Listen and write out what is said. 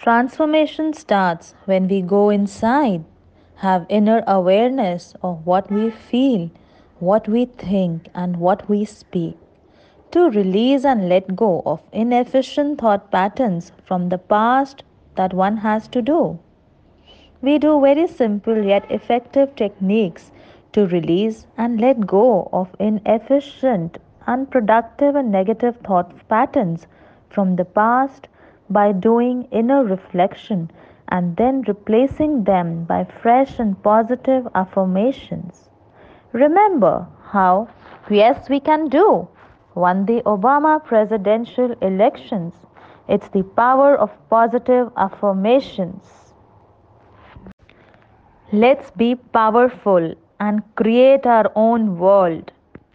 Transformation starts when we go inside, have inner awareness of what we feel, what we think, and what we speak. To release and let go of inefficient thought patterns from the past that one has to do. We do very simple yet effective techniques to release and let go of inefficient, unproductive, and negative thought patterns from the past by doing inner reflection and then replacing them by fresh and positive affirmations. Remember how, yes, we can do, won the Obama presidential elections. It's the power of positive affirmations. Let's be powerful and create our own world.